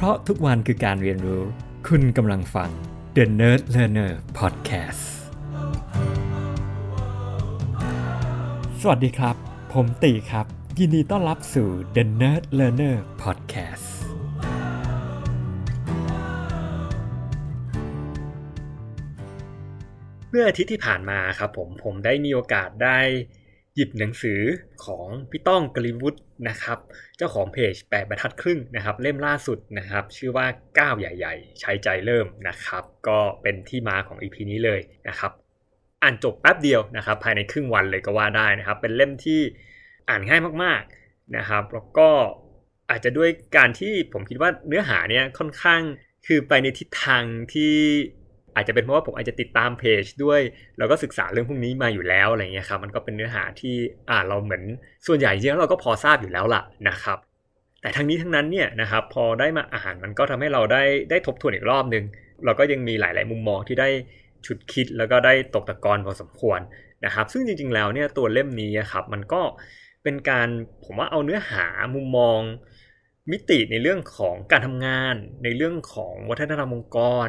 เพราะทุกวันคือการเรียนรู้ คุณกำลังฟัง The Nerd Learner Podcast สวัสดีครับ ผมตีครับ ยินดีต้อนรับสู่ The Nerd Learner Podcast เมื่ออาทิตย์ที่ผ่านมาครับผมผมได้มีโอกาสได้ หยิบหนังสือของพี่ต้องกลิวุฒนะครับ เจ้าของเพจแปดบรรทัดครึ่งนะครับ เล่มล่าสุดนะครับ ชื่อว่าก้าวใหญ่ ๆ ใช้ใจเริ่มนะครับ ก็เป็นที่มาของ EP นี้เลยนะครับ อ่านจบแป๊บเดียวนะครับ ภายในครึ่งวันเลยก็ว่าได้นะครับ เป็นเล่มที่อ่านง่ายมากๆนะครับ แล้วก็อาจจะด้วยการที่ผมคิดว่าเนื้อหาเนี่ยค่อนข้างคือไปในทิศทางที่ อาจจะเป็นเพราะว่าผมอาจจะติดตามเพจด้วย แล้วก็ศึกษาเรื่องพวกนี้มาอยู่แล้วอะไรเงี้ยครับมันก็เป็นเนื้อหาที่อ่าเราเหมือนส่วนใหญ่จริงๆเราก็พอทราบอยู่แล้วล่ะนะครับแต่ทั้งนี้ทั้งนั้นเนี่ยนะครับพอได้มาอ่านมันก็ทำให้เราได้ได้ทบทวนอีกรอบหนึ่งเราก็ยังมีหลาย ๆ มุมมองที่ได้ชุดคิดแล้วก็ได้ตกตะกอนพอสมควรนะครับ ซึ่งจริง ๆ แล้วเนี่ยตัวเล่มนี้ครับมันก็เป็นการผมว่าเอาเนื้อหามุมมอง มิติในเรื่องของการทำงาน ในเรื่องของวัฒนธรรมองค์กร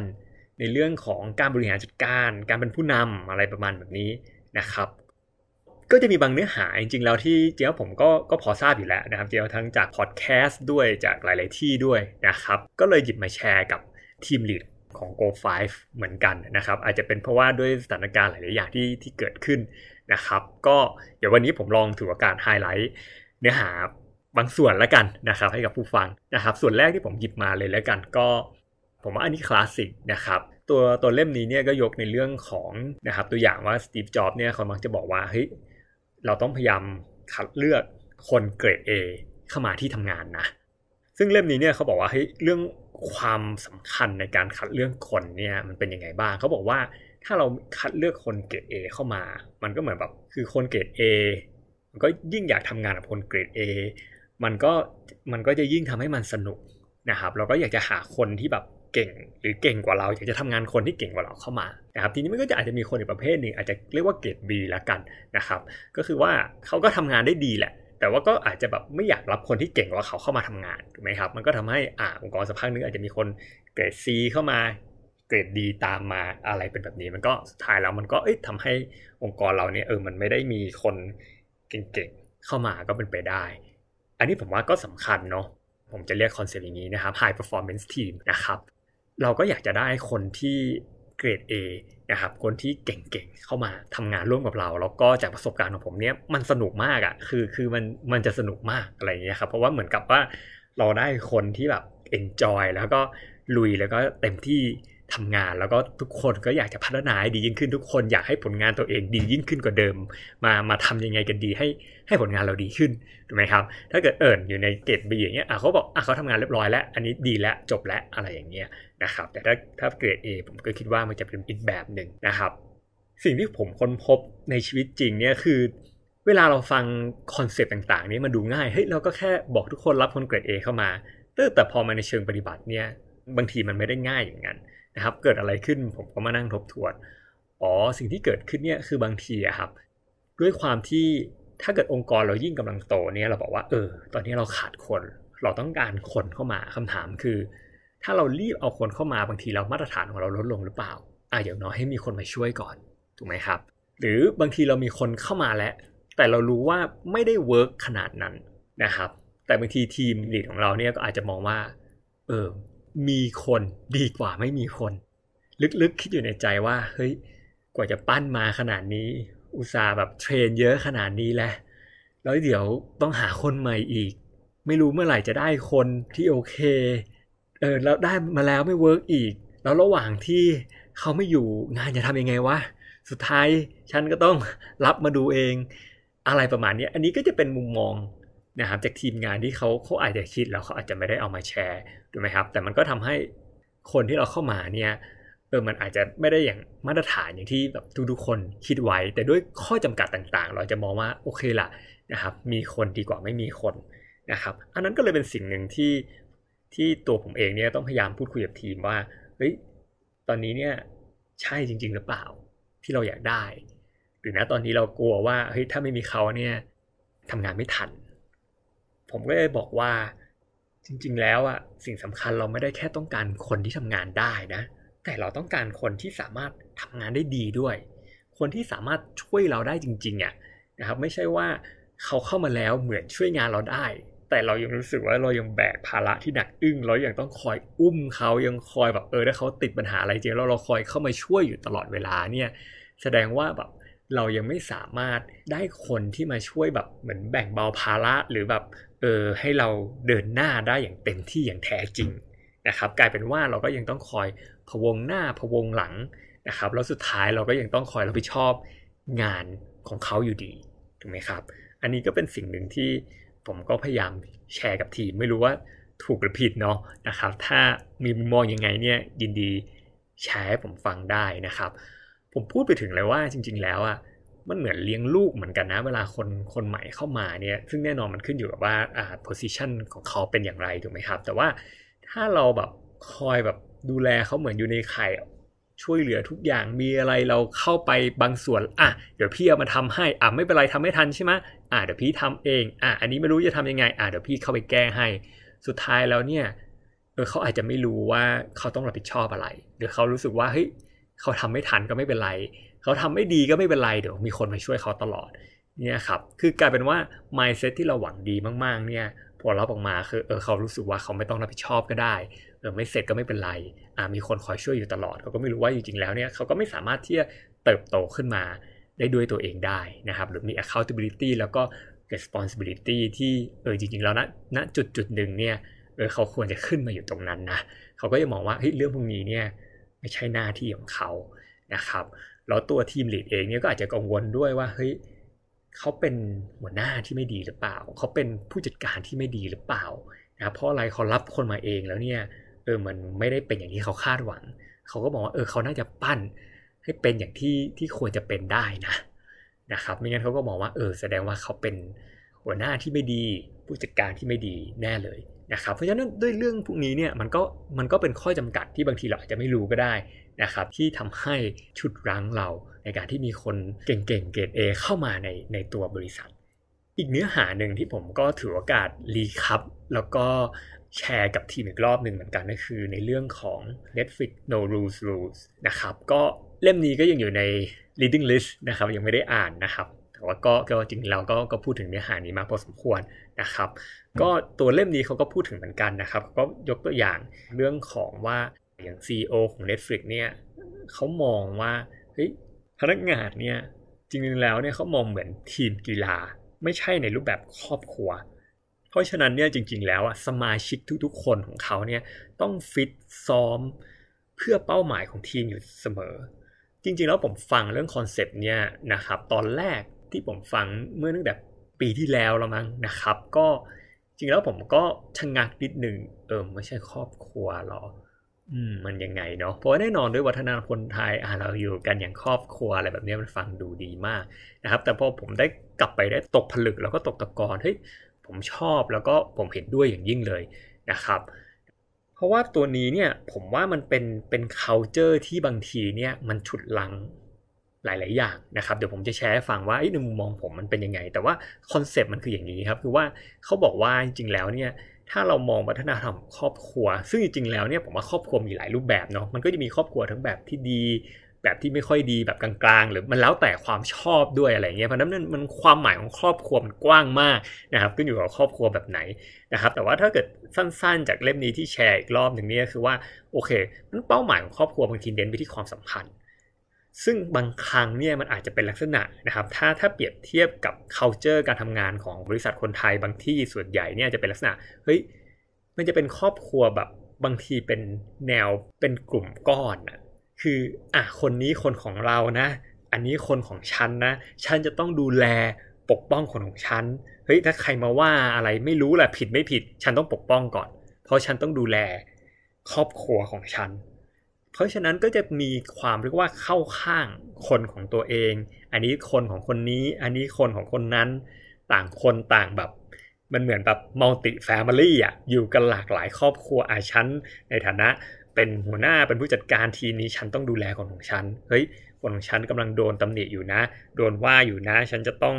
ในเรื่องของการบริหารจัดการ การเป็นผู้นำอะไรประมาณแบบนี้นะครับ ก็จะมีบางเนื้อหาจริงๆแล้วที่เจ้าผมก็ก็พอทราบอยู่แล้วนะครับเจ้าทั้งจากพอดแคสต์ด้วยจากหลาย ๆ ที่ด้วยนะครับ ก็เลยหยิบมาแชร์กับทีมลีดของ Go 5 เหมือนกันนะครับ อาจจะเป็นเพราะว่าด้วยสถานการณ์หลาย ๆ อย่างที่ที่เกิดขึ้นนะครับ ก็เดี๋ยววันนี้ผมลองถือโอกาสไฮไลท์เนื้อหาบางส่วนแล้วกันนะครับให้กับผู้ฟังนะครับ ส่วนแรกที่ผมหยิบมาเลยแล้วกันก็ ผมว่าอันนี้คลาสสิกนะครับตัวตัวเล่มนี้เนี่ยก็ยกในเรื่องของนะครับตัวอย่างว่าสตีฟจ็อบเนี่ยเขามักจะบอกว่าเฮ้ยเราต้องพยายามคัดเลือกคนเกรด A เข้ามาที่ทำงานนะ ซึ่งเล่มนี้เนี่ยเขาบอกว่าเฮ้ยเรื่องความสำคัญในการคัดเลือกคนเนี่ยมันเป็นยังไงบ้างเขาบอกว่าถ้าเราคัดเลือกคนเกรด A เข้ามา มันก็เหมือนแบบคือคนเกรด A มันก็ยิ่งอยากทำงานกับคนเกรด A มันก็มันก็จะยิ่งทำให้มันสนุกนะครับเราก็อยากจะหาคนที่แบบ เก่งหรือเก่งกว่าเราอยากจะทำงานคนที่เก่งกว่าเราเข้ามานะครับทีนี้มันก็จะอาจจะมีคนอีกประเภทหนึ่งอาจจะเรียกว่าเกรด B ละกันนะครับก็คือว่าเขาก็ทำงานได้ดีแหละ แต่ว่าก็อาจจะแบบไม่อยากรับคนที่เก่งกว่าเขาเข้ามาทำงานถูกไหมครับมันก็ทำให้อ่าองค์กรสักพักนึงอาจจะมีคนเกรด C เข้ามาเกรดดีตามมาอะไรเป็นแบบนี้มันก็สุดท้ายแล้วมันก็เอ้ยทำให้องค์กรเราเนี่ยเออมันไม่ได้มีคนเก่งๆเข้ามาก็เป็นไปได้ อันนี้ผมว่าก็สำคัญเนาะผมจะเรียกคอนเซ็ปต์อย่างนี้นะครับ High Performance Team นะครับ เราก็อยากจะได้คนที่เกรด A นะครับคนที่เก่งๆเข้ามาทำงานร่วมกับเรา แล้วก็จากประสบการณ์ของผมเนี้ยมันสนุกมากอะ่ะคือคือมันมันจะสนุกมากอะไรอย่างเงี้ยครับเพราะว่าเหมือนกับว่าเราได้คนที่แบบ enjoy แล้วก็ลุยแล้วก็เต็มที่ ทำงานแล้วก็ทุกคนก็อยากจะพัฒนาให้ดียิ่งขึ้นทุกคนอยากให้ผลงานตัวเองดียิ่งขึ้นกว่าเดิม มามาทำยังไงกันดีให้ให้ผลงานเราดีขึ้นถูกไหมครับ ถ้าเกิดเผอิญอยู่ในเกรด B อย่างเงี้ยอะเขาบอกอะเขาทำงานเรียบร้อยแล้ว อันนี้ดีแล้วจบแล้วอะไรอย่างเงี้ยนะครับแต่ถ้าถ้าเกรด A ผมก็คิดว่ามันจะเป็นอีกแบบหนึ่งนะครับสิ่งที่ผมค้นพบในชีวิตจริงเนี่ยคือเวลาเราฟังคอนเซปต์ต่างๆนี้มันดูง่ายเฮ้ยเราก็แค่บอกทุกคนรับคนเกรด A เข้ามาแต่พอมาในเชิงปฏิบัติเนี่ยบางทีมันไม่ได้ง่ายอย่างนั้น นะครับ เกิดอะไรขึ้นผมก็มานั่งทบทวนอ๋อสิ่งที่เกิดขึ้นเนี่ยคือบางทีอะครับ ด้วยความที่ถ้าเกิดองค์กรเรายิ่งกำลังโตเนี่ยเราบอกว่าเออ ตอนนี้เราขาดคน เราต้องการคนเข้ามาคำถามคือ ถ้าเรารีบเอาคนเข้ามาบางทีเรามาตรฐานของเราลดลงหรือเปล่าอะอย่างน้อยให้มีคนมาช่วยก่อนถูกไหมครับ หรือบางทีเรามีคนเข้ามาแล้ว แต่เรารู้ว่าไม่ได้เวิร์กขนาดนั้นนะครับ แต่บางทีทีมลีดของเราเนี่ยก็อาจจะมองว่าเออ มีคนดีกว่าไม่มีคน ลึกๆคิดอยู่ในใจว่าเฮ้ยกว่าจะปั้นมาขนาดนี้ อุตส่าห์แบบ train เยอะขนาดนี้แล้วแล้วเดี๋ยวต้องหาคนใหม่อีก ไม่รู้เมื่อไหร่จะได้คนที่โอเคเออแล้วได้มาแล้วไม่ work อีก แล้วระหว่างที่เขาไม่อยู่งานจะทำยังไงวะสุดท้ายฉันก็ต้องรับมาดูเอง อะไรประมาณนี้อันนี้ก็จะเป็นมุมมอง นะครับจากทีมงานที่เขาเขาอาจจะคิดแล้วเขาอาจจะไม่ได้เอามาแชร์ถูกไหมครับ แต่มันก็ทำให้คนที่เราเข้ามาเนี่ยเออมันอาจจะไม่ได้อย่างมาตรฐานอย่างที่แบบทุกๆคนคิดไว้ แต่ด้วยข้อจำกัดต่างๆ เราจะมองว่าโอเคละนะครับ มีคนดีกว่าไม่มีคนนะครับ อันนั้นก็เลยเป็นสิ่งหนึ่งที่ที่ตัวผมเองเนี่ยต้องพยายามพูดคุยกับทีมว่าเฮ้ยตอนนี้เนี่ยใช่จริง ๆ หรือเปล่าที่เราอยากได้ หรือนะตอนนี้เรากลัวว่าเฮ้ยถ้าไม่มีเขาเนี่ยทำงานไม่ทัน ผมก็เลยบอกว่าจริงๆ แล้วอะสิ่งสำคัญเราไม่ได้แค่ต้องการคนที่ทำงานได้นะ แต่เราต้องการคนที่สามารถทำงานได้ดีด้วย คนที่สามารถช่วยเราได้จริงๆอะนะครับไม่ใช่ว่าเขาเข้ามาแล้วเหมือนช่วยงานเราได้ แต่เรายังรู้สึกว่าเรายังแบกภาระที่หนักอึ้งเรายังต้องคอยอุ้มเขายังคอยแบบเออถ้าเขาติดปัญหาอะไรจริงแล้วเราคอยเข้ามาช่วยอยู่ตลอดเวลาเนี่ยแสดงว่าแบบ เรายังไม่สามารถได้คนที่มาช่วยแบบเหมือนแบ่งเบาภาระหรือแบบเออให้เราเดินหน้าได้อย่างเต็มที่อย่างแท้จริงนะครับกลายเป็นว่าเราก็ยังต้องคอยพวงหน้าพวงหลังนะครับแล้วสุดท้ายเราก็ยังต้องคอยรับผิดชอบงานของเขาอยู่ดีถูกไหมครับ อันนี้ก็เป็นสิ่งหนึ่งที่ผมก็พยายามแชร์กับทีมไม่รู้ว่าถูกหรือผิดเนาะนะครับ ถ้ามีมุมมองยังไงเนี่ยยินดีแชร์ให้ผมฟังได้นะครับ ผมพูดไปถึงเลยว่าจริง ๆ แล้วอะมันเหมือนเลี้ยงลูกเหมือนกันนะ เวลาคนคนใหม่เข้ามาเนี่ย ซึ่งแน่นอนมันขึ้นอยู่กับว่าอ่า position ของเขาเป็นอย่างไรถูกไหมครับ แต่ว่าถ้าเราแบบคอยแบบดูแลเขาเหมือนอยู่ในไข่ช่วยเหลือทุกอย่างมีอะไรเราเข้าไปบางส่วนอะเดี๋ยวพี่เอามาทำให้อะไม่เป็นไรทำไม่ทันใช่ไหมอะเดี๋ยวพี่ทำเองอะอันนี้ไม่รู้จะทำยังไงอะเดี๋ยวพี่เข้าไปแก้ให้ สุดท้ายแล้วเนี่ยเออเขาอาจจะไม่รู้ว่าเขาต้องรับผิดชอบอะไรหรือเขารู้สึกว่าเฮ้ย เขาทำไม่ทันก็ไม่เป็นไร เขาทำไม่ดีก็ไม่เป็นไรเดี๋ยวมีคนมาช่วยเขาตลอดเนี่ยครับคือกลายเป็นว่า mindset ที่เราหวังดีมากๆเนี่ยพอรับออกมาคือเออเขารู้สึกว่าเขาไม่ต้องรับผิดชอบก็ได้เออไม่เสร็จก็ไม่เป็นไรอ่ามีคนคอยช่วยอยู่ตลอดเขาก็ไม่รู้ว่าจริงๆแล้วเนี่ยเขาก็ไม่สามารถที่จะเติบโตขึ้นมาได้ด้วยตัวเองได้นะครับหรือมี accountability แล้วก็ responsibility ที่เออจริงๆแล้วณณจุดจุดหนึ่งเนี่ยเออเขาควรจะขึ้นมาอยู่ตรงนั้นนะเขาก็จะมองว่าเฮ้ยเรื่องพวกนี้เนี่ย ไม่ใช่หน้าที่ของเขานะครับแล้วตัวทีมลีดเองเนี่ยก็อาจจะกังวลด้วยว่าเฮ้ยเขาเป็นหัวหน้าที่ไม่ดีหรือเปล่า เขาเป็นผู้จัดการที่ไม่ดีหรือเปล่านะเพราะอะไรเขารับคนมาเองแล้วเนี่ยเออมันไม่ได้เป็นอย่างที่เขาคาดหวัง เขาก็บอกว่าเออเขาน่าจะปั้น ให้เป็นอย่างที่ที่ควรจะเป็นได้นะนะครับไม่งั้นเขาก็มองว่าเออแสดงว่าเขาเป็นหัวหน้าที่ไม่ดี ผู้จัดการที่ไม่ดีแน่เลย นะครับเพราะฉะนั้นด้วยเรื่องพวกนี้เนี่ยมันก็มันก็เป็นข้อจำกัดที่บางทีเราอาจจะไม่รู้ก็ได้นะครับที่ทำให้ชุดรั้งเราในการที่มีคนเก่งๆเกรด A เข้ามาในในตัวบริษัท อีกเนื้อหาหนึ่งที่ผมก็ถือโอกาสรีคับแล้วก็แชร์กับทีมอีกรอบหนึ่งเหมือนกันก็คือในเรื่องของ Netflix No Rules Rules นะครับก็เล่มนี้ก็ยังอยู่ใน reading list นะครับยังไม่ได้อ่านนะครับ แต่ว่าก็ก็จริงๆเราก็ก็พูดถึงเนื้อหานี้มาพอสมควรนะครับ ก็ตัวเล่มนี้เขาก็พูดถึงเหมือนกันนะครับ ก็ยกตัวอย่างเรื่องของว่าอย่าง CEO ของ Netflix เนี่ยเขามองว่าเฮ้ยพนักงานเนี่ยจริงๆแล้วเนี่ยเขามองเหมือนทีมกีฬา ไม่ใช่ในรูปแบบครอบครัว เพราะฉะนั้นเนี่ยจริง ๆ แล้วอะสมาชิกทุกๆ คนของเขาเนี่ยต้องฟิตซ้อมเพื่อเป้าหมายของทีมอยู่เสมอ จริงๆ แล้วผมฟังเรื่องคอนเซปต์เนี่ยนะครับตอนแรก ที่ผมฟังเมื่อตั้งแต่ปีที่แล้วแล้วมั้งนะครับ ก็จริงแล้วผมก็ชะงักนิดหนึ่งเออไม่ใช่ครอบครัวหรออืมมันยังไงเนาะเพราะแน่นอนด้วยวัฒนธรรมคนไทยอ่าเราอยู่กันอย่างครอบครัวอะไรแบบนี้มันฟังดูดีมากนะครับ แต่พอผมได้กลับไปได้ตกผลึกแล้วก็ตกตะกอนเฮ้ยผมชอบแล้วก็ผมเห็นด้วยอย่างยิ่งเลยนะครับ เพราะว่าตัวนี้เนี่ยผมว่ามันเป็นเป็น culture ที่บางทีเนี่ยมันฉุดลัง หลาย ๆ อย่างนะครับ เดี๋ยวผมจะแชร์ให้ฟังว่าในมุมมองผมมันเป็นยังไง แต่ว่าคอนเซปต์มันคืออย่างนี้ครับ คือว่าเขาบอกว่าจริง ๆ แล้วเนี่ย ถ้าเรามองวัฒนธรรมครอบครัว ซึ่งจริง ๆ แล้วเนี่ยผมว่าครอบครัวมีหลายรูปแบบเนาะ มันก็จะมีครอบครัวทั้งแบบที่ดี แบบที่ไม่ค่อยดี แบบกลาง ๆ หรือมันแล้วแต่ความชอบด้วยอะไรเงี้ย เพราะนั้นมันความหมายของครอบครัวมันกว้างมากนะครับ ขึ้นอยู่กับครอบครัวแบบไหนนะครับ แต่ว่าถ้าเกิดสั้น ๆ จากเล่มนี้ที่แชร์อีกรอบหนึ่งเนี่ยคือว่า โอเค มันเป้าหมายของครอบครัวบางทีเน้นไปที่ความสัมพันธ์ ซึ่งบางครั้งเนี่ยมันอาจจะเป็นลักษณะนะครับ ถ้าถ้าเปรียบเทียบกับ culture การทำงานของบริษัทคนไทยบางที่ส่วนใหญ่เนี่ยจะเป็นลักษณะเฮ้ยมันจะเป็นครอบครัวแบบบางทีเป็นแนวเป็นกลุ่มก้อนอะคืออะคนนี้คนของเรานะ อันนี้คนของฉันนะฉันจะต้องดูแลปกป้องคนของฉันเฮ้ยถ้าใครมาว่าอะไรไม่รู้แหละผิดไม่ผิด ฉันต้องปกป้องก่อน เพราะฉันต้องดูแลครอบครัวของฉัน เพราะฉะนั้นก็จะมีความเรียกว่าเข้าข้างคนของตัวเอง อันนี้คนของคนนี้ อันนี้คนของคนนั้น ต่างคนต่างแบบมันเหมือนแบบ multi-family อะอยู่กันหลากหลายครอบครัวอาฉันในฐานะเป็นหัวหน้าเป็นผู้จัดการทีนี้ฉันต้องดูแลคนของฉันเฮ้ยคนของฉันกำลังโดนตำหนิอยู่นะ โดนว่าอยู่นะ ฉันจะต้อง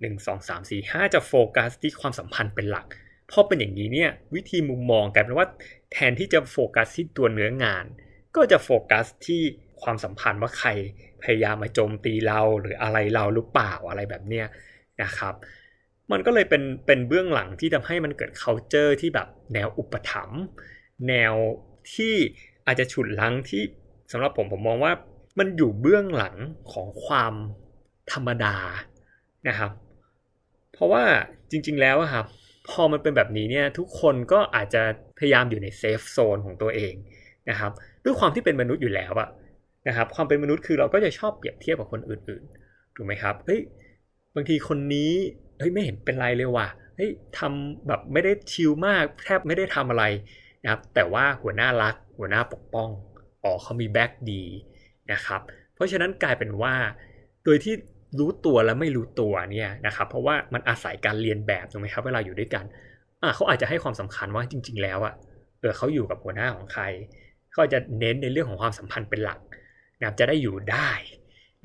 หนึ่งสองสามสี่ห้าจะโฟกัสที่ความสัมพันธ์เป็นหลักพอเป็นอย่างนี้เนี่ยวิธีมุมมองกลายเป็นว่าแทนที่จะโฟกัสที่ตัวเนื้องาน ก็จะโฟกัสที่ความสัมพันธ์ว่าใครพยายามมาโจมตีเราหรืออะไรเราหรือเปล่าอะไรแบบเนี้ยนะครับ มันก็เลยเป็นเป็นเบื้องหลังที่ทำให้มันเกิด culture ที่แบบแนวอุปถัมภ์แนวที่อาจจะฉุดรั้งที่สำหรับผมผมมองว่ามันอยู่เบื้องหลังของความธรรมดานะครับ เพราะว่าจริงๆแล้วครับพอมันเป็นแบบนี้เนี่ยทุกคนก็อาจจะพยายามอยู่ใน safe zone ของตัวเอง นะครับด้วยความที่เป็นมนุษย์อยู่แล้วอะนะครับความเป็นมนุษย์คือเราก็จะชอบเปรียบเทียบกับคนอื่นๆถูกไหมครับเฮ้ยบางทีคนนี้เฮ้ยไม่เห็นเป็นไรเลยว่ะเฮ้ยทำแบบไม่ได้ชิลมากแทบไม่ได้ทำอะไรนะครับแต่ว่าหัวหน้ารัก หัวหน้าปกป้องอ๋อเขามีแบ็กดีนะครับเพราะฉะนั้นกลายเป็นว่า โดยที่รู้ตัวและไม่รู้ตัวเนี่ยนะครับเพราะว่ามันอาศัยการเรียนแบบถูกไหมครับเวลาอยู่ด้วยกันอ่าเขาอาจจะให้ความสำคัญว่าจริง ๆ แล้วอะเออเขาอยู่กับหัวหน้าของใคร เขาจะเน้นในเรื่องของความสัมพันธ์เป็นหลักนะครับจะได้อยู่ได้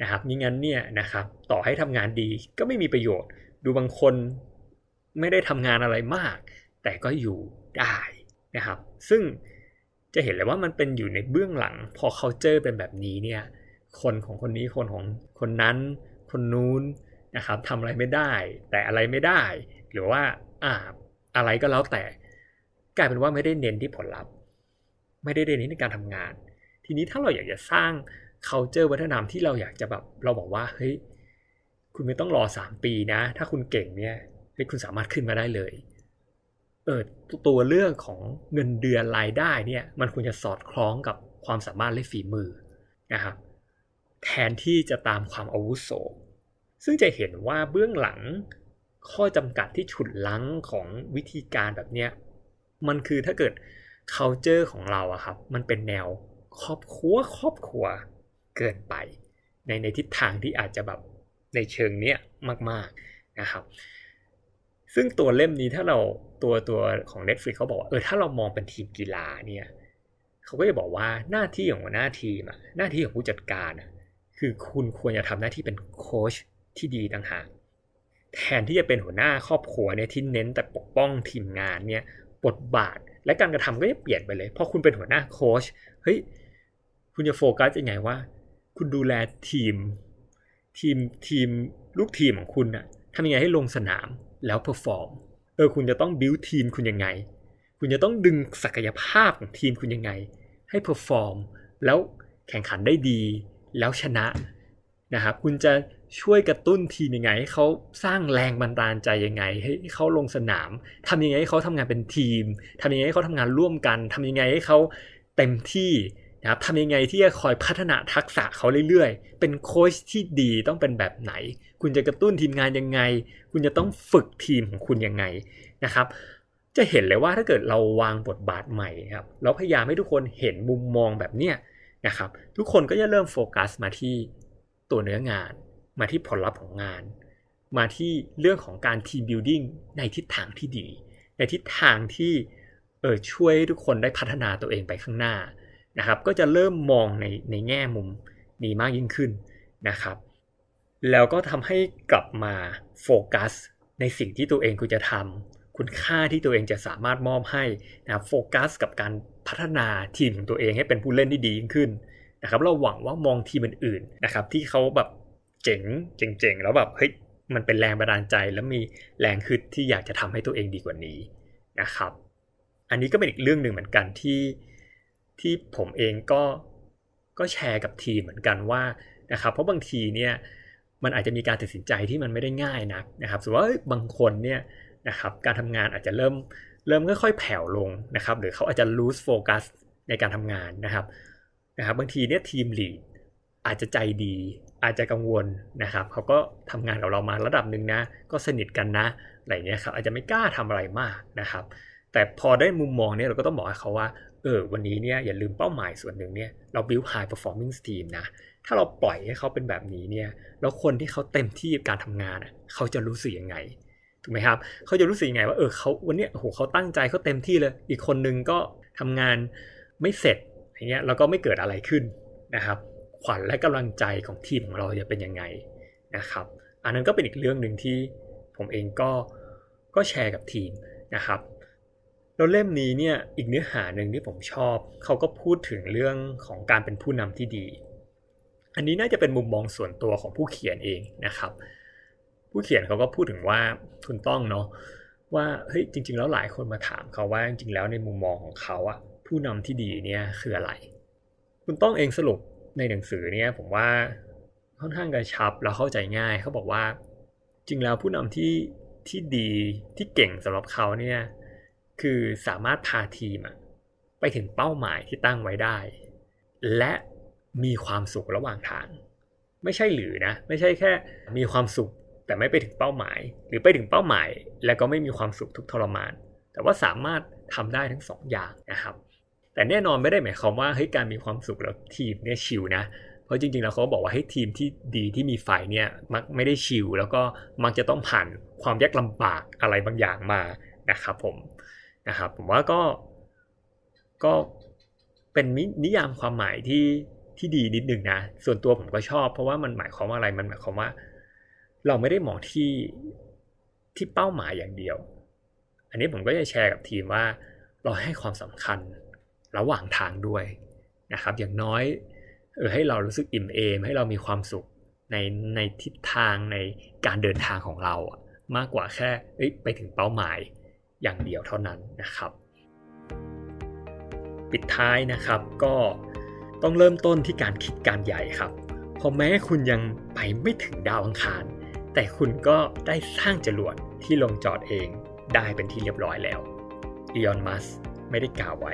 นะครับมิงั้นเนี่ยนะครับต่อให้ทำงานดีก็ไม่มีประโยชน์ ดูบางคนไม่ได้ทำงานอะไรมาก แต่ก็อยู่ได้นะครับ ซึ่งจะเห็นเลยว่ามันเป็นอยู่ในเบื้องหลังพอเขาเจอเป็นแบบนี้เนี่ยคนของคนนี้คนของคนนั้น คนนู้นนะครับทำอะไรไม่ได้ แต่อะไรไม่ได้ หรือว่าอ่าอะไรก็แล้วแต่ กลายเป็นว่าไม่ได้เน้นที่ผลลัพธ์ ไม่ได้เน้นในการทำงาน ทีนี้ถ้าเราอยากจะสร้าง culture วัฒนธรรมที่เราอยากจะแบบเราบอกว่าเฮ้ยคุณไม่ต้องรอสามปีนะ ถ้าคุณเก่งเนี่ยเฮ้ยคุณสามารถขึ้นมาได้เลยเออตัวเรื่องของเงินเดือนรายได้เนี่ยมันควรจะสอดคล้องกับความสามารถและฝีมือนะครับแทนที่จะตามความอาวุโส ซึ่งจะเห็นว่าเบื้องหลังข้อจำกัดที่ฉุดลั้งของวิธีการแบบเนี้ยมันคือถ้าเกิด culture ของเราอะครับ มันเป็นแนวครอบครัวครอบครัวเกินไป ในในทิศทางที่อาจจะแบบในเชิงเนี้ยมากๆนะครับ ซึ่งตัวเล่มนี้ถ้าเราตัวตัวของ Netflix เขาบอกว่าเออถ้าเรามองเป็นทีมกีฬาเนี่ยเขาก็จะบอกว่าหน้าที่ของหัวหน้าทีมอะหน้าที่ของผู้จัดการอะคือคุณควรจะทำหน้าที่เป็นโค้ชที่ดีต่างหากแทนที่จะเป็นหัวหน้าครอบครัวเนี่ยที่เน้นแต่ปกป้องทีมงานเนี่ยบทบาท และการกระทำก็จะเปลี่ยนไปเลย เพราะคุณเป็นหัวหน้าโค้ชเฮ้ยคุณจะโฟกัสยังไงว่า คุณดูแลทีม ทีมทีมลูกทีมของคุณอะทำยังไงให้ลงสนามแล้ว perform เออคุณจะต้อง build team คุณยังไง คุณจะต้องดึงศักยภาพของทีมคุณยังไง ให้ performแล้วแข่งขันได้ดี แล้วชนะ นะครับคุณจะช่วยกระตุ้นทีมยังไงให้เขาสร้างแรงบันดาลใจยังไง ให้เขาลงสนามทำยังไงให้เขาทำงานเป็นทีมทำยังไงให้เขาทำงานร่วมกันทำยังไงให้เขาเต็มที่นะครับทำยังไงที่จะคอยพัฒนาทักษะเขาเรื่อยๆ เป็นโค้ชที่ดีต้องเป็นแบบไหน คุณจะกระตุ้นทีมงานยังไง คุณจะต้องฝึกทีมของคุณยังไงนะครับ จะเห็นเลยว่าถ้าเกิดเราวางบทบาทใหม่ครับเราพยายามให้ทุกคนเห็นมุมมองแบบเนี้ยนะครับ ทุกคนก็จะเริ่มโฟกัสมาที่ ตัวเนื้องาน มาที่ผลลัพธ์ของงาน มาที่เรื่องของการ team building ในทิศทางที่ดี ในทิศทางที่เออช่วยทุกคนได้พัฒนาตัวเองไปข้างหน้านะครับ ก็จะเริ่มมองในในแง่มุมนี้มากยิ่งขึ้นนะครับ แล้วก็ทำให้กลับมาโฟกัสในสิ่งที่ตัวเองควรจะทำคุณค่าที่ตัวเองจะสามารถมอบให้นะโฟกัสกับการพัฒนาทีมของตัวเองให้เป็นผู้เล่นที่ดียิ่งขึ้น นะครับเราหวังว่ามองทีมอื่นๆนะครับที่เขาแบบเจ๋งเจ๋งๆแล้วแบบเฮ้ยมันเป็นแรงบันดาลใจ แล้วมีแรงคึดที่อยากจะทำให้ตัวเองดีกว่านี้นะครับ อันนี้ก็เป็นอีกเรื่องหนึ่งเหมือนกันที่ที่ผมเองก็ก็แชร์กับทีมเหมือนกันว่านะครับ เพราะบางทีเนี่ยมันอาจจะมีการตัดสินใจที่มันไม่ได้ง่ายนักนะครับสมมติว่าบางคนเนี่ยนะครับการทำงานอาจจะเริ่มเริ่มค่อยๆแผ่วลงนะครับ หรือเขาอาจจะ lose focus ในการทำงานนะครับ นะครับบางทีเนี่ยทีมลีดอาจจะใจดีอาจจะกังวลนะครับเขาก็ทำงานกับเรามาระดับหนึ่งนะ ก็สนิทกันนะอะไรเงี้ยครับอาจจะไม่กล้าทำอะไรมากนะครับ แต่พอได้มุมมองเนี่ยเราก็ต้องบอกให้เขาว่าเออวันนี้เนี่ยอย่าลืมเป้าหมายส่วนหนึ่งเนี่ยเรา build high performing team นะถ้าเราปล่อยให้เขาเป็นแบบนี้เนี่ยแล้วคนที่เขาเต็มที่กับการทำงานอะเขาจะรู้สึกยังไงถูกไหมครับเขาจะรู้สึกยังไงว่าเออเขาวันนี้โอ้โหเขาตั้งใจเขาเต็มที่เลย อีกคนนึงก็ทำงานไม่เสร็จ อย่างเงี้ยแล้วก็ไม่เกิดอะไรขึ้นนะครับ ขวัญและกำลังใจของทีมของเราจะเป็นยังไงนะครับ อันนั้นก็เป็นอีกเรื่องหนึ่งที่ผมเองก็ก็แชร์กับทีมนะครับแล้วเล่มนี้เนี่ยอีกเนื้อหาหนึ่งที่ผมชอบ เขาก็พูดถึงเรื่องของการเป็นผู้นำที่ดี อันนี้น่าจะเป็นมุมมองส่วนตัวของผู้เขียนเองนะครับ ผู้เขียนเขาก็พูดถึงว่าคุณต้องเนาะว่าเฮ้ยจริง ๆ แล้วหลายคนมาถามเขาว่าจริงๆแล้วในมุมมองของเขาอะ ผู้นำที่ดีเนี่ยคืออะไร คุณต้องเองสรุปในหนังสือเนี่ยผมว่าค่อนข้างกระชับแล้วเข้าใจง่ายเขาบอกว่า จริงแล้วผู้นำที่ที่ดีที่เก่งสำหรับเขาเนี่ยคือสามารถพาทีมไปถึงเป้าหมายที่ตั้งไว้ได้ และมีความสุขระหว่างทาง ไม่ใช่หรือนะ ไม่ใช่แค่มีความสุขแต่ไม่ไปถึงเป้าหมาย หรือไปถึงเป้าหมาย แล้วก็ไม่มีความสุขทุกทรมาน แต่ว่าสามารถทำได้ทั้งสองอย่างนะครับ แต่แน่นอนไม่ได้หมายความว่าเฮ้ยการมีความสุขแล้วทีมเนี่ยชิลนะเพราะจริงๆแล้วเขาบอกว่าให้ทีมที่ดีที่มีไฟเนี่ยมักไม่ได้ชิลแล้วก็มักจะต้องผ่านความยากลำบากอะไรบางอย่างมานะครับผมนะครับผมว่าก็ก็เป็นนิยามความหมายที่ที่ดีนิดนึงนะ ส่วนตัวผมก็ชอบ เพราะว่ามันหมายความว่าอะไรมันหมายความว่า เราไม่ได้มองที่ที่เป้าหมายอย่างเดียว อันนี้ผมก็จะแชร์กับทีมว่าเราให้ความสำคัญ ระหว่างทางด้วยนะครับอย่างน้อยเออให้เรารู้สึกอิ่มเอม ให้เรามีความสุขในในทิศทางในการเดินทางของเราอะมากกว่าแค่ไปถึงเป้าหมายอย่างเดียวเท่านั้นนะครับ ปิดท้ายนะครับก็ต้องเริ่มต้นที่การคิดการใหญ่ครับพราะแม้คุณยังไปไม่ถึงดาวอังคาร แต่คุณก็ได้สร้างจรวดที่ลงจอดเองได้เป็นที่เรียบร้อยแล้วอีออนมัสไม่ได้กล่าวไว้